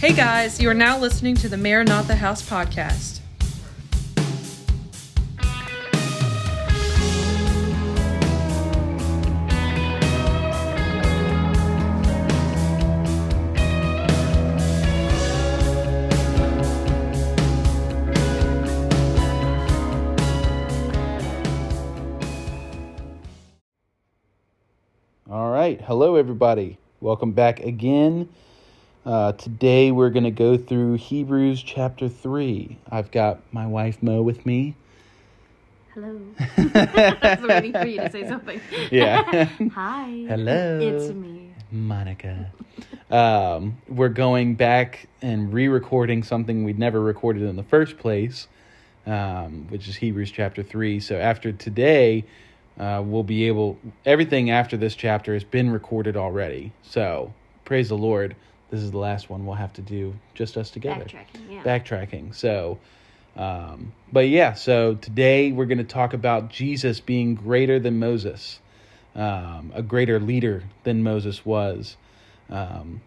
Hey guys, you are now listening to the the House podcast. All right. Hello, everybody. Welcome back again. Uh, today we're going to go through Hebrews chapter 3. I've got my wife Mo with me. Hello. I was waiting for you to say something. Yeah. Hi. Hello. It's me. Monica. Um, we're going back and re recording something we'd never recorded in the first place, um, which is Hebrews chapter 3. So after today, uh, we'll be able, everything after this chapter has been recorded already. So praise the Lord. This is the last one we'll have to do just us together. Backtracking, yeah. Backtracking. So, um, but yeah, so today we're going to talk about Jesus being greater than Moses, um, a greater leader than Moses was. Um,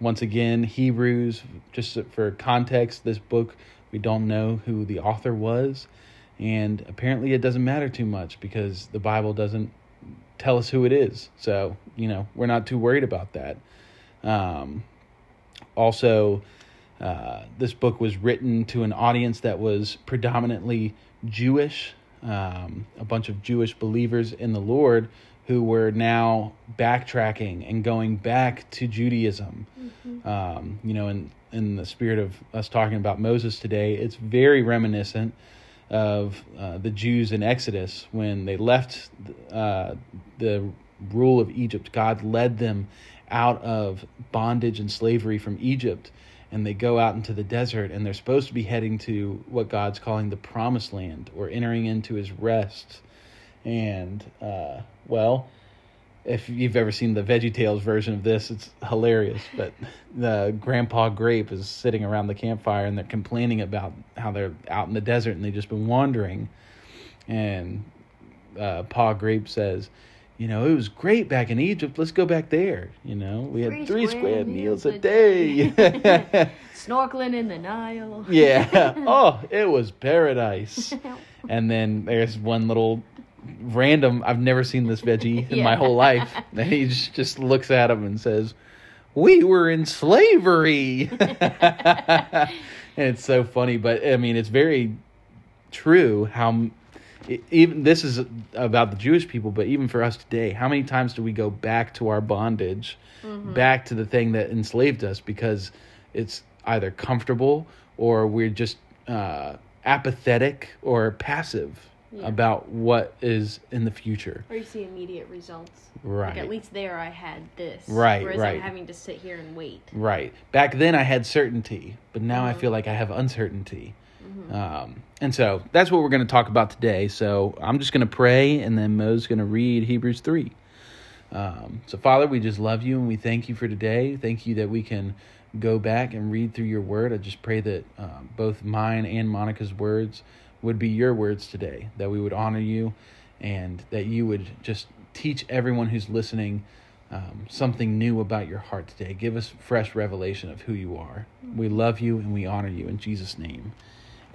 once again, Hebrews, just for context, this book, we don't know who the author was. And apparently it doesn't matter too much because the Bible doesn't tell us who it is. So, you know, we're not too worried about that. Um, also, uh, this book was written to an audience that was predominantly Jewish, um, a bunch of Jewish believers in the Lord who were now backtracking and going back to Judaism. Um, you know, in in the spirit of us talking about Moses today, it's very reminiscent of uh, the Jews in Exodus when they left uh, the rule of Egypt. God led them out of bondage and slavery from Egypt, and they go out into the desert, and they're supposed to be heading to what God's calling the promised land or entering into his rest. And, uh, well, if you've ever seen the Veggie Tales version of this, it's hilarious. But the Grandpa Grape is sitting around the campfire and they're complaining about how they're out in the desert and they've just been wandering. And uh, Pa Grape says, You know, it was great back in Egypt. Let's go back there. You know, we had Three three square square meals meals a a day. Snorkeling in the Nile. yeah. Oh, it was paradise. And then there's one little random, I've never seen this veggie in my whole life. And he just, looks at him and says, We were in slavery. and it's so funny, but I mean, it's very true how even this is about the Jewish people, but even for us today, how many times do we go back to our bondage, back to the thing that enslaved us because it's either comfortable or we're just uh, apathetic or passive Yeah. about what is in the future. Or you see immediate results. Right. Like at least there I had this. Right, Whereas right. I'm having to sit here and wait. Right. Back then, I had certainty, but now I Mhm. feel like I have uncertainty. Mm-hmm. Um, and so that's what we're going to talk about today. So I'm just going to pray, and then Mo's going to read Hebrews 3. Um, so, Father, we just love you and we thank you for today. Thank you that we can go back and read through your word. I just pray that um, both mine and Monica's words would be your words today, that we would honor you and that you would just teach everyone who's listening um, something new about your heart today. Give us fresh revelation of who you are. We love you and we honor you in Jesus' name.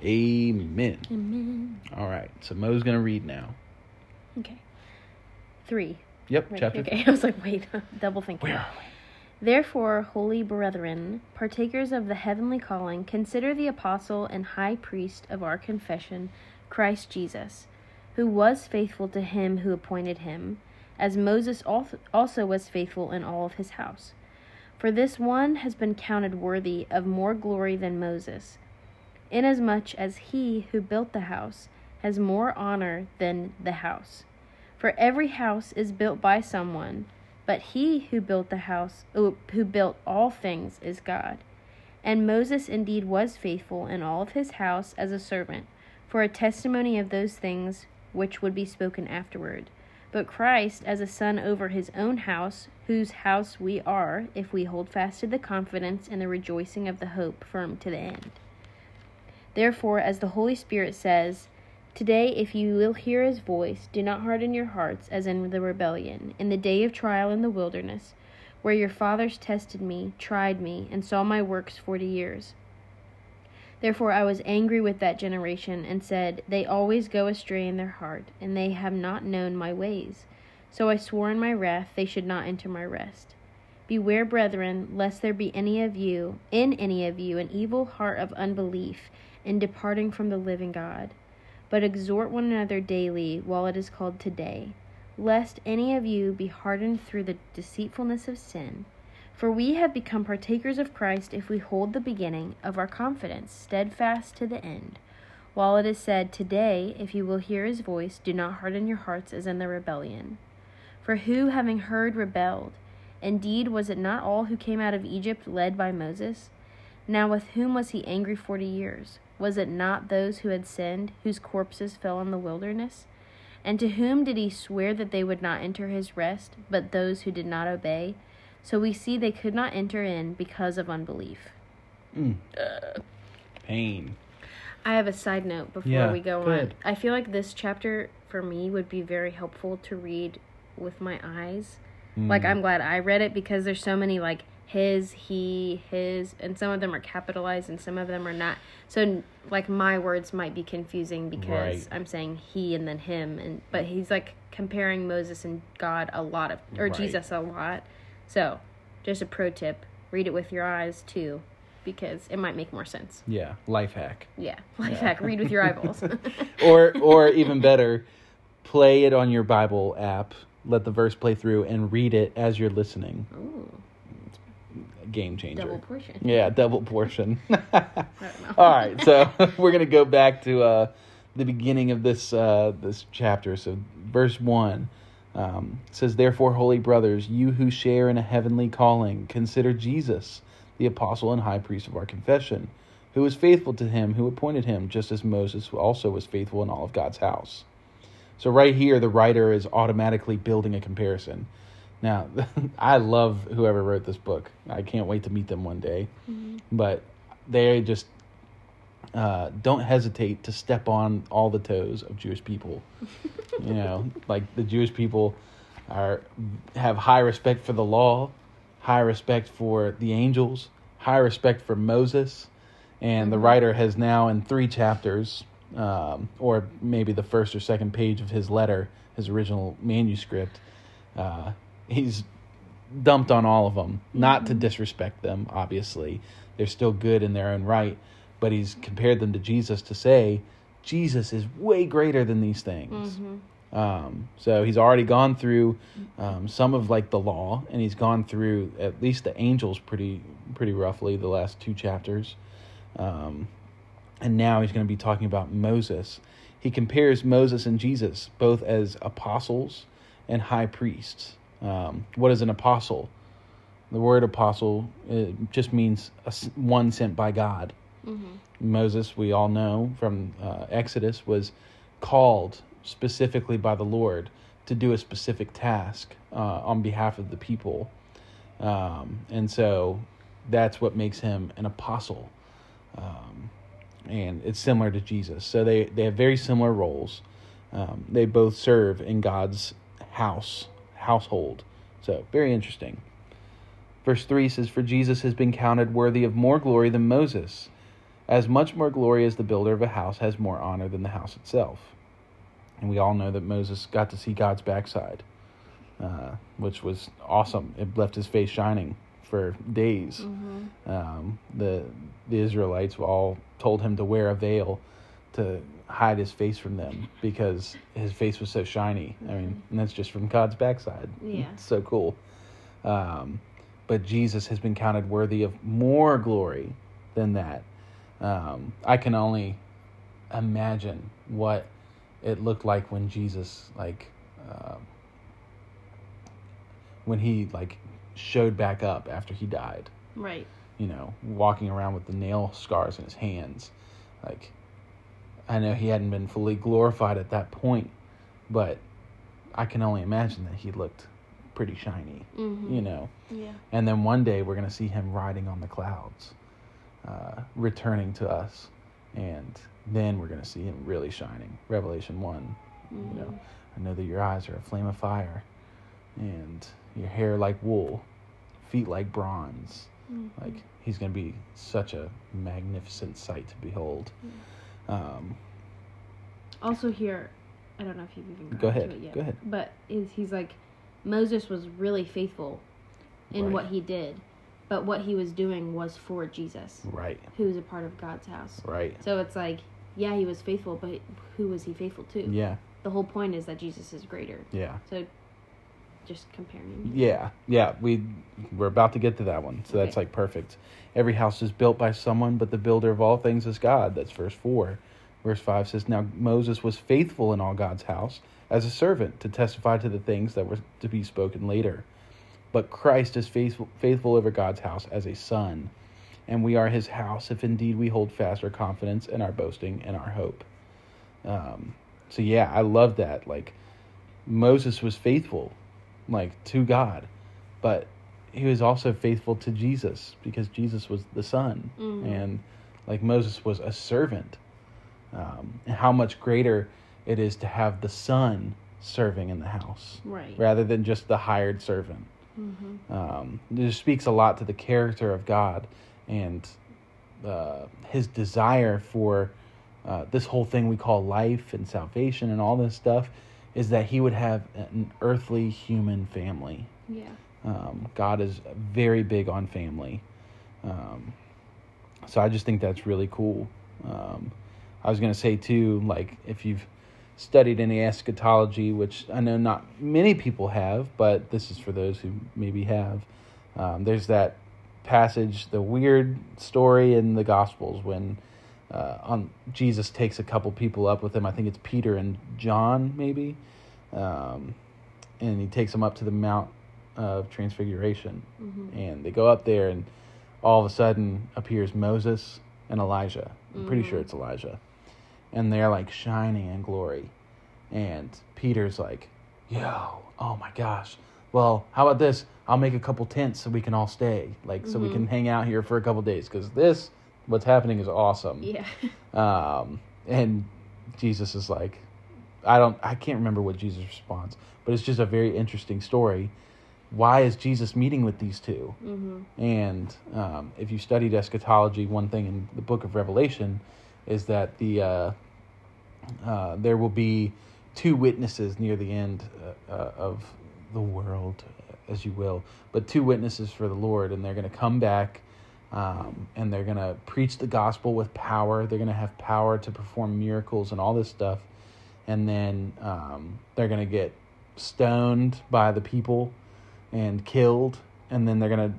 Amen. Amen. All right, so Mo's going to read now. Okay. Three. Yep, Right, chapter Okay. I was like, wait, double thinking. Where are we? Therefore, holy brethren, partakers of the heavenly calling, consider the apostle and high priest of our confession, Christ Jesus, who was faithful to him who appointed him, as Moses also was faithful in all of his house. For this one has been counted worthy of more glory than Moses, inasmuch as he who built the house has more honor than the house. For every house is built by someone, but he who built the house, oh, who built all things, is God. And Moses indeed was faithful in all of his house as a servant, for a testimony of those things which would be spoken afterward. But Christ as a son over his own house, whose house we are, if we hold fast to the confidence and the rejoicing of the hope firm to the end. Therefore, as the Holy Spirit says, Today, if you will hear his voice, do not harden your hearts as in the rebellion, in the day of trial in the wilderness, where your fathers tested me, tried me, and saw my works forty years. Therefore I was angry with that generation, and said, They always go astray in their heart, and they have not known my ways. So I swore in my wrath they should not enter my rest. Beware, brethren, lest there be any of you, in any of you, an evil heart of unbelief, in departing from the living God. But exhort one another daily, while it is called today, lest any of you be hardened through the deceitfulness of sin. For we have become partakers of Christ if we hold the beginning of our confidence steadfast to the end. While it is said, Today, if you will hear his voice, do not harden your hearts as in the rebellion. For who, having heard, rebelled? Indeed, was it not all who came out of Egypt led by Moses? Now, with whom was he angry forty years? Was it not those who had sinned, whose corpses fell in the wilderness? And to whom did he swear that they would not enter his rest, but those who did not obey? So we see they could not enter in because of unbelief. Mm. Pain. I have a side note before Yeah, we go go on. ahead. I feel like this chapter for me would be very helpful to read with my eyes. Like Mm. I'm glad I read it because there's so many like his, he, his, and some of them are capitalized and some of them are not. So like my words might be confusing because Right. I'm saying he and then him and but he's like comparing Moses and God a lot of or Right. Jesus a lot. So, just a pro tip, read it with your eyes too because it might make more sense. Yeah, life hack. Yeah. Life hack, read with your eyeballs. or or even better, play it on your Bible app. Let the verse play through and read it as you're listening. Ooh, game changer. double portion. Yeah, double portion. I don't know. All right, so we're gonna go back to uh, the beginning of this uh, this chapter. So, verse one um, says, "Therefore, holy brothers, you who share in a heavenly calling, consider Jesus, the apostle and high priest of our confession, who was faithful to him who appointed him, just as Moses also was faithful in all of God's house." So, right here, the writer is automatically building a comparison. Now, I love whoever wrote this book. I can't wait to meet them one day. But they just uh, don't hesitate to step on all the toes of Jewish people. you know, like the Jewish people are have high respect for the law, high respect for the angels, high respect for Moses, and the writer has now in three chapters, um, or maybe the first or second page of his letter, his original manuscript, uh, he's dumped on all of them. Not to disrespect them, obviously, they're still good in their own right, but he's compared them to Jesus to say Jesus is way greater than these things. Um, so he's already gone through um, some of like the law, and he's gone through at least the angels pretty pretty roughly the last two chapters, um, and now he's going to be talking about Moses. He compares Moses and Jesus both as apostles and high priests. Um, what is an apostle? The word apostle just means a one sent by God. Moses, we all know from uh, Exodus, was called specifically by the Lord to do a specific task uh, on behalf of the people. Um, and so that's what makes him an apostle. Um, and it's similar to Jesus. So they, they have very similar roles. Um, they both serve in God's house, household. So very interesting. Verse 3 says, For Jesus has been counted worthy of more glory than Moses, as much more glory as the builder of a house has more honor than the house itself. And we all know that Moses got to see God's backside, uh, which was awesome. It left his face shining for days. Um, the, the Israelites all told him to wear a veil to hide his face from them because his face was so shiny. I mean, and that's just from God's backside. Yeah. It's so cool. Um, but Jesus has been counted worthy of more glory than that. Um, I can only imagine what it looked like when Jesus, like, uh, when he like showed back up after he died. Right. You know, walking around with the nail scars in his hands. Like, I know he hadn't been fully glorified at that point, but I can only imagine that he looked pretty shiny. Mm-hmm. You know. Yeah. And then one day we're going to see him riding on the clouds, uh, returning to us. And then we're going to see him really shining. Revelation 1. You know, I know that your eyes are a flame of fire and your hair like wool. feet like bronze. Mhm. Like he's going to be such a magnificent sight to behold. Um, Also here, I don't know if you've even Go ahead, to it yet. go ahead. But is he's like Moses was really faithful in Right. what he did, but what he was doing was for Jesus, right, who was a part of God's house. right. So it's like, yeah, he was faithful, but who was he faithful to? Yeah, The whole point is that Jesus is greater. yeah. So just comparing. Yeah, yeah, we we're about to get to that one, so that's like perfect. Every house is built by someone, but the builder of all things is God. That's verse four. Verse five says, "Now Moses was faithful in all God's house as a servant to testify to the things that were to be spoken later. But Christ is faithful faithful over God's house as a son, and we are His house if indeed we hold fast our confidence and our boasting and our hope." Um, so yeah, I love that. Like Moses was faithful like to God, but he was also faithful to Jesus because Jesus was the son, Mhm. and like Moses was a servant. Um, and how much greater it is to have the son serving in the house Right. rather than just the hired servant. hmm Um, it speaks a lot to the character of God and uh, his desire for uh, this whole thing we call life and salvation and all this stuff is that he would have an earthly human family. Yeah. Um, God is very big on family. Um, so I just think that's really cool. Um, I was going to say, too, like, if you've studied any eschatology, which I know not many people have, but this is for those who maybe have, um, there's that passage, the weird story in the Gospels when uh, on Jesus takes a couple people up with him. I think it's Peter and John, maybe. Um, and he takes them up to the Mount of Transfiguration. hmm And they go up there, and all of a sudden appears Moses and Elijah. I'm pretty sure Mhm. it's Elijah. And they're like shining in glory. And Peter's like, yo, oh my gosh. Well, how about this? I'll make a couple tents so we can all stay. Like, so we Mhm. can hang out here for a couple days. Because this, what's happening is awesome. Yeah. Um, and Jesus is like, I don't, I can't remember what Jesus responds, but it's just a very interesting story. Why is Jesus meeting with these two? hmm And um, if you studied eschatology, one thing in the book of Revelation is that the uh, uh, there will be two witnesses near the end uh, uh, of the world, as you will, but two witnesses for the Lord, and they're going to come back. Um, and they're going to preach the gospel with power. They're going to have power to perform miracles and all this stuff. And then um, they're going to get stoned by the people and killed. And then they're going to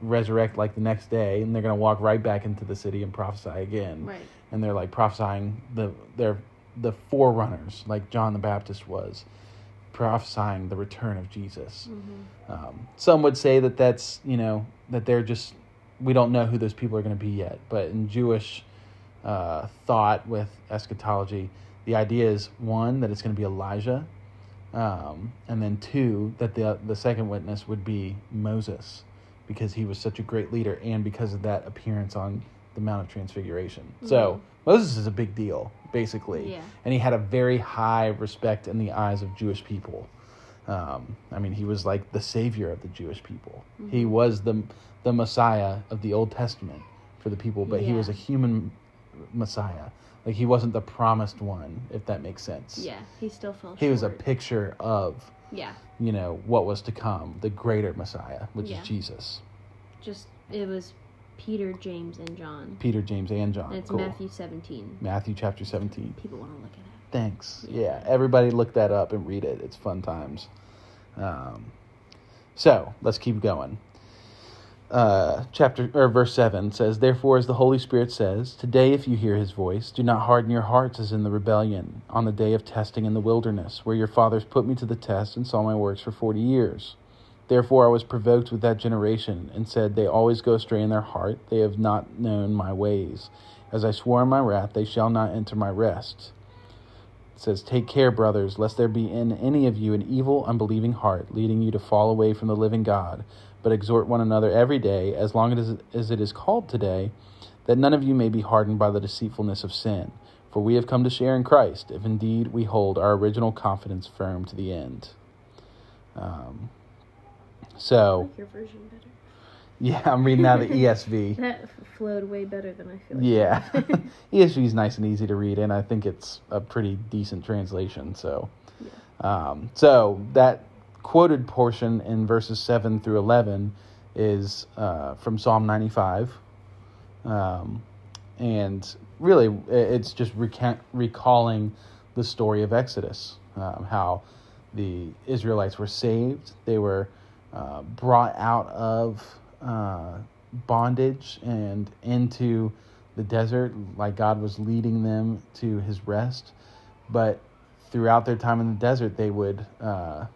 resurrect like the next day. And they're going to walk right back into the city and prophesy again Right. and they're like prophesying the they're the forerunners like John the Baptist was prophesying the return of Jesus. hmm Um, some would say that that's you know that they're just we don't know who those people are going to be yet, but in Jewish uh, thought with eschatology, the idea is one that it's going to be Elijah, um, and then two that the the second witness would be Moses because he was such a great leader and because of that appearance on the Mount of Transfiguration. So Moses is a big deal, basically, Yeah. and he had a very high respect in the eyes of Jewish people. Um, I mean, he was like the savior of the Jewish people. He Mhm. was the the Messiah of the Old Testament for the people, but he was a human Messiah. Like he wasn't the promised one, if that makes sense. Yeah. He still fell He was a picture of, Yeah. you know, what was to come, the greater Messiah, which Yeah. is Jesus. Just it was Peter, James, and John. Peter, James, and John. And it's cool. Matthew 17. Matthew chapter 17. People want to look at it. Thanks. Yeah. Yeah. everybody look that up and read it. It's fun times. Um, so let's keep going. Uh, chapter or verse seven says, "Therefore, as the Holy Spirit says, today, if you hear His voice, do not harden your hearts as in the rebellion on the day of testing in the wilderness, where your fathers put me to the test and saw my works for forty years. Therefore, I was provoked with that generation and said, They always go astray in their heart; they have not known my ways. As I swore in my wrath, they shall not enter my rest." It says, Take care, brothers, lest there be in any of you an evil, unbelieving heart, leading you to fall away from the living God. But exhort one another every day, as long as, as it is called today, that none of you may be hardened by the deceitfulness of sin. For we have come to share in Christ, if indeed we hold our original confidence firm to the end. Um, so, like your version better. Yeah, I'm reading out of the ESV. That flowed way better than I feel like. Yeah, ESV is nice and easy to read, and I think it's a pretty decent translation. So, um, so that quoted portion in verses seven through eleven is uh, from Psalm 95, um, and really it's just recount, recalling the story of Exodus, um, how the Israelites were saved, they were uh, brought out of uh, bondage and into the desert, like God was leading them to His rest. But throughout their time in the desert, they would uh,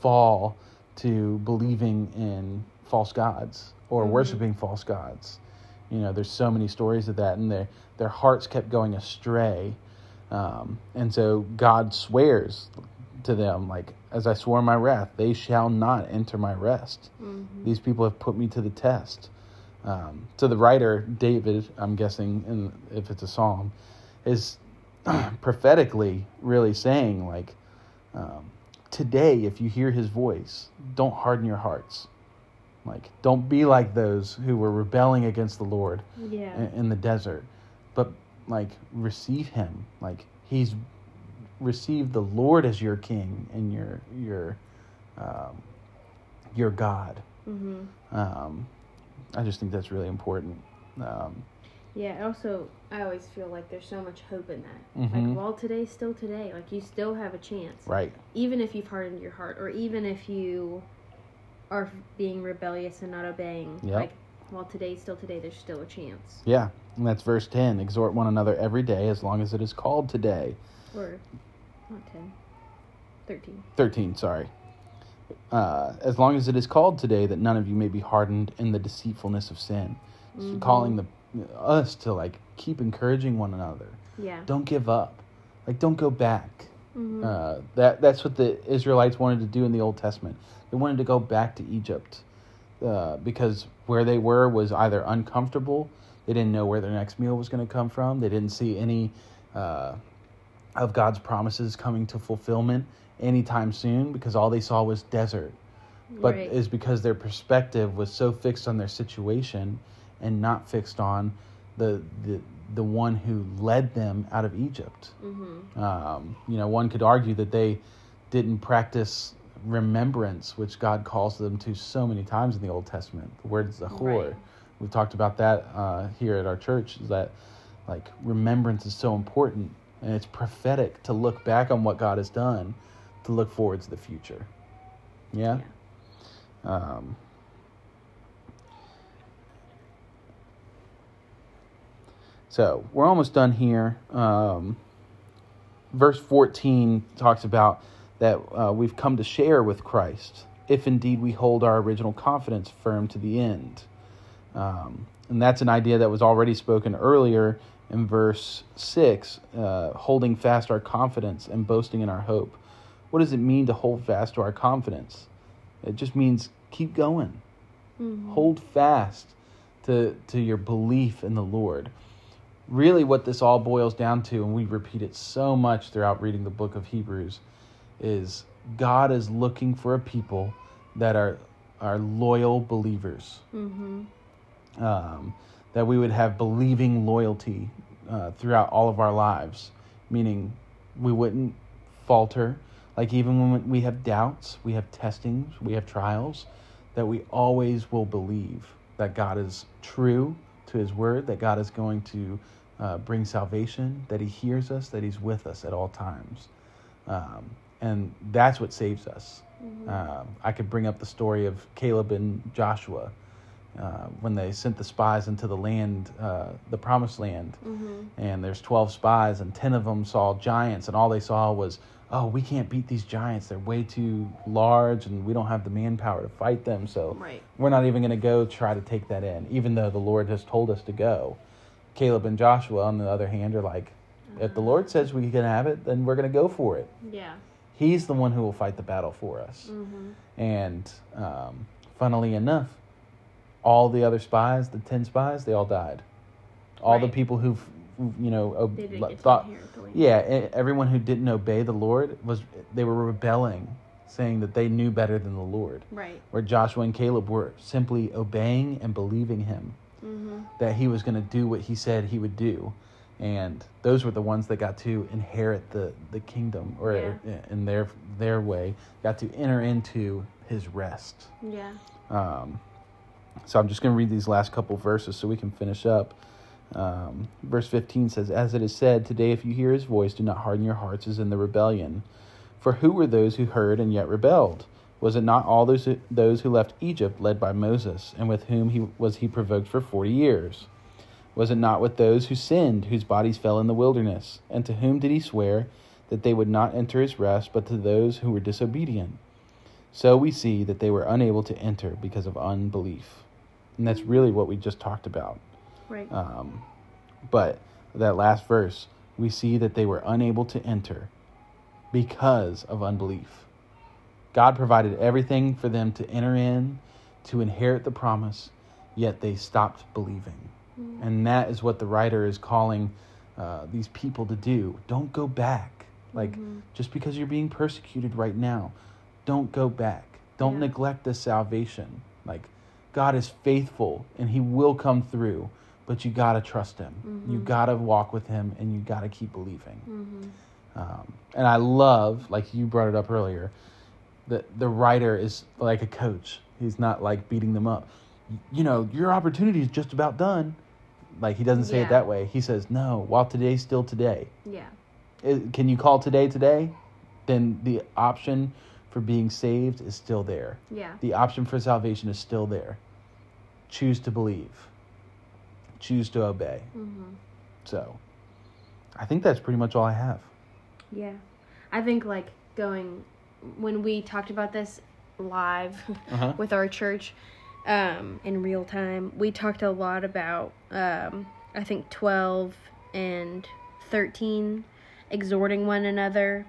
fall to believing in false gods or Mhm. worshiping false gods. You know, there's so many stories of that, and their their hearts kept going astray, um, and so God swears to them, like, "As I swore my wrath, they shall not enter my rest." Mhm. These people have put me to the test. Um, so the writer David, I'm guessing, in, if it's a psalm, is prophetically really saying like, um, today, if you hear His voice, don't harden your hearts. Like, don't be like those who were rebelling against the Lord Yeah. in, in the desert, but like receive Him. Like He's received the Lord as your King and your your um, your God. hmm Um, I just think that's really important. Um, Yeah. Also, I always feel like there's so much hope in that. Mhm. Like, while today's still today, like you still have a chance. right. Even if you've hardened your heart, or even if you are being rebellious and not obeying. Yep. Like, while today's still today, there's still a chance. Yeah. And that's verse 10. Exhort one another every day as long as it is called today. Or not ten. Thirteen. 13, sorry. Uh, as long as it is called today, that none of you may be hardened in the deceitfulness of sin. It's Mhm. calling the us to like keep encouraging one another. Yeah. Don't give up. Like don't go back. Mhm. Uh, that that's what the Israelites wanted to do in the Old Testament. They wanted to go back to Egypt uh, because where they were was either uncomfortable. They didn't know where their next meal was going to come from. They didn't see any uh, of God's promises coming to fulfillment anytime soon because all they saw was desert. But Right. is because their perspective was so fixed on their situation and not fixed on the the the one who led them out of Egypt. Mhm. Um, you know, one could argue that they didn't practice remembrance, which God calls them to so many times in the Old Testament. The word Zachor. Right. We've talked about that uh, here at our church. Is that like remembrance is so important, and it's prophetic to look back on what God has done, to look forward to the future. Yeah. Um, so we're almost done here. Um, verse 14 talks about that uh, we've come to share with Christ, if indeed we hold our original confidence firm to the end. Um, and that's an idea that was already spoken earlier in verse 6 uh, holding fast our confidence and boasting in our hope. What does it mean to hold fast to our confidence? It just means keep going. Mhm. Hold fast to, to your belief in the Lord. Really, what this all boils down to, and we repeat it so much throughout reading the book of Hebrews, is God is looking for a people that are, are loyal believers Mhm. um, that we would have believing loyalty uh, throughout all of our lives, meaning we wouldn't falter. Like even when we have doubts, we have testings, we have trials, that we always will believe that God is true to His word, that God is going to uh, bring salvation, that He hears us, that He's with us at all times, um, and that's what saves us. Um, I could bring up the story of Caleb and Joshua uh, when they sent the spies into the land, uh, the promised land, Mhm. and there's 12 spies, and 10 of them saw giants, and all they saw was, oh, we can't beat these giants. They're way too large, and we don't have the manpower to fight them, so Right. we're not even going to go try to take that in, even though the Lord has told us to go. Caleb and Joshua, on the other hand, are like, if the Lord says we can have it, then we're going to go for it. Yeah. He's the one who will fight the battle for us. Mhm. And um, funnily enough, all the other spies, the 10 spies, they all died. All the people who've, you know, ob- They didn't get thought, yeah, everyone who didn't obey the Lord was, they were rebelling saying that they knew better than the Lord. Right. Where Joshua and Caleb were simply obeying and believing him Mm-hmm. that he was going to do what he said he would do. And those were the ones that got to inherit the, the kingdom, or Yeah. in their their way, got to enter into his rest. Yeah. Um, so I'm just going to read these last couple verses so we can finish up. Um, verse 15 says, As it is said, Today if you hear his voice, do not harden your hearts as in the rebellion. For who were those who heard and yet rebelled? Was it not all those who, those who left Egypt led by Moses, and with whom he was he provoked for forty years? Was it not with those who sinned, whose bodies fell in the wilderness? And to whom did he swear that they would not enter his rest, but to those who were disobedient? So we see that they were unable to enter because of unbelief. And that's really what we just talked about. Right. Um, but that last verse, we see that they were unable to enter because of unbelief. God provided everything for them to enter in, to inherit the promise, yet they stopped believing. And that is what the writer is calling uh, these people to do. Don't go back. Like, just because you're being persecuted right now, don't go back. Don't Yeah. neglect the salvation. Like, God is faithful and He will come through, but you got to trust Him. You got to walk with Him and you got to keep believing. Mm-hmm. Um, and I love, like you brought it up earlier, that the writer is like a coach. He's not like beating them up. You know, your opportunity is just about done. Like he doesn't say Yeah. it that way. He says, "No, while today's still today. Yeah. It- can you call today today? Then the option for being saved is still there. Yeah. The option for salvation is still there. Choose to believe. Choose to obey. Mm-hmm. So, I think that's pretty much all I have. Yeah. I think like going when we talked about this live Uh-huh. with our church um, in real time, we talked a lot about um, I think 12 and 13 exhorting one another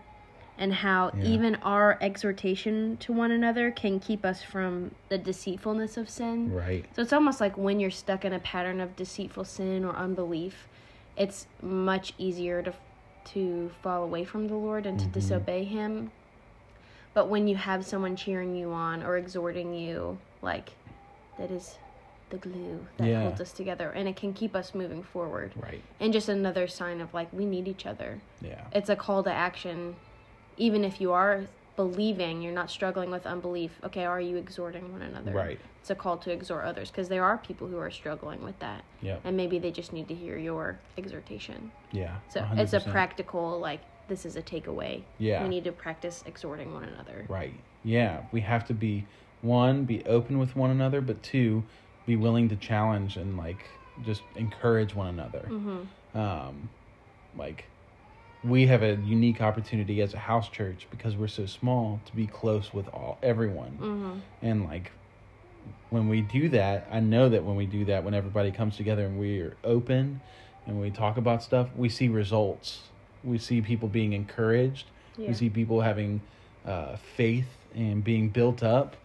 and how Yeah. even our exhortation to one another can keep us from the deceitfulness of sin. Right. So it's almost like when you're stuck in a pattern of deceitful sin or unbelief, it's much easier to to fall away from the Lord and to Mhm. disobey him. But when you have someone cheering you on or exhorting you, like that is the glue that Yeah. holds us together and it can keep us moving forward. Right. And just another sign of like we need each other. Yeah. It's a call to action even if you are believing, you're not struggling with unbelief. Okay, are you exhorting one another? Right. it's a call to exhort others because there are people who are struggling with that Yep. and maybe they just need to hear your exhortation Yeah. so it's a practical like this is a takeaway Yeah. we need to practice exhorting one another Right. Yeah. We have to be one, be open with one another, but two, be willing to challenge and like just encourage one another. mm-hmm. Um, like we have a unique opportunity as a house church because we're so small to be close with all everyone. Mm-hmm. And like when we do that, I know that when we do that, when everybody comes together and we are open and we talk about stuff, we see results. We see people being encouraged. Yeah. We see people having uh, faith and being built up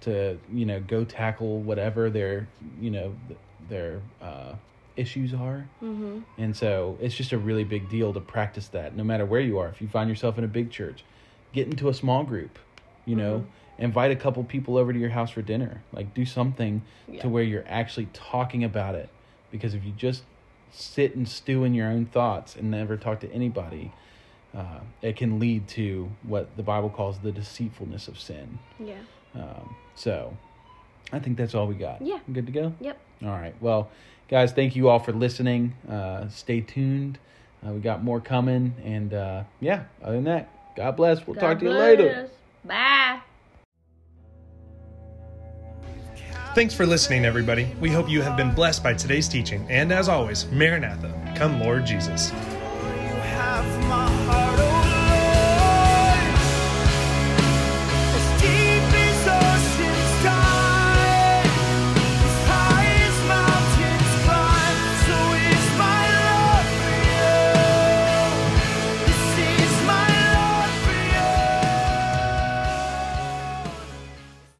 to you know go tackle whatever their you know th- their uh, issues are. Mm-hmm. And so it's just a really big deal to practice that no matter where you are. If you find yourself in a big church, get into a small group, you know, invite a couple people over to your house for dinner. Like do something Yeah. to where you're actually talking about it. Because if you just sit and stew in your own thoughts and never talk to anybody, uh, it can lead to what the Bible calls the deceitfulness of sin. yeah Um, so I think that's all we got. Yeah. Good to go? yep All right. Well, guys, thank you all for listening. Uh, stay tuned. Uh, we got more coming. And uh, yeah, other than that, God bless. We'll talk to you later. bye Thanks for listening, everybody. We hope you have been blessed by today's teaching. And as always, Maranatha, come Lord Jesus.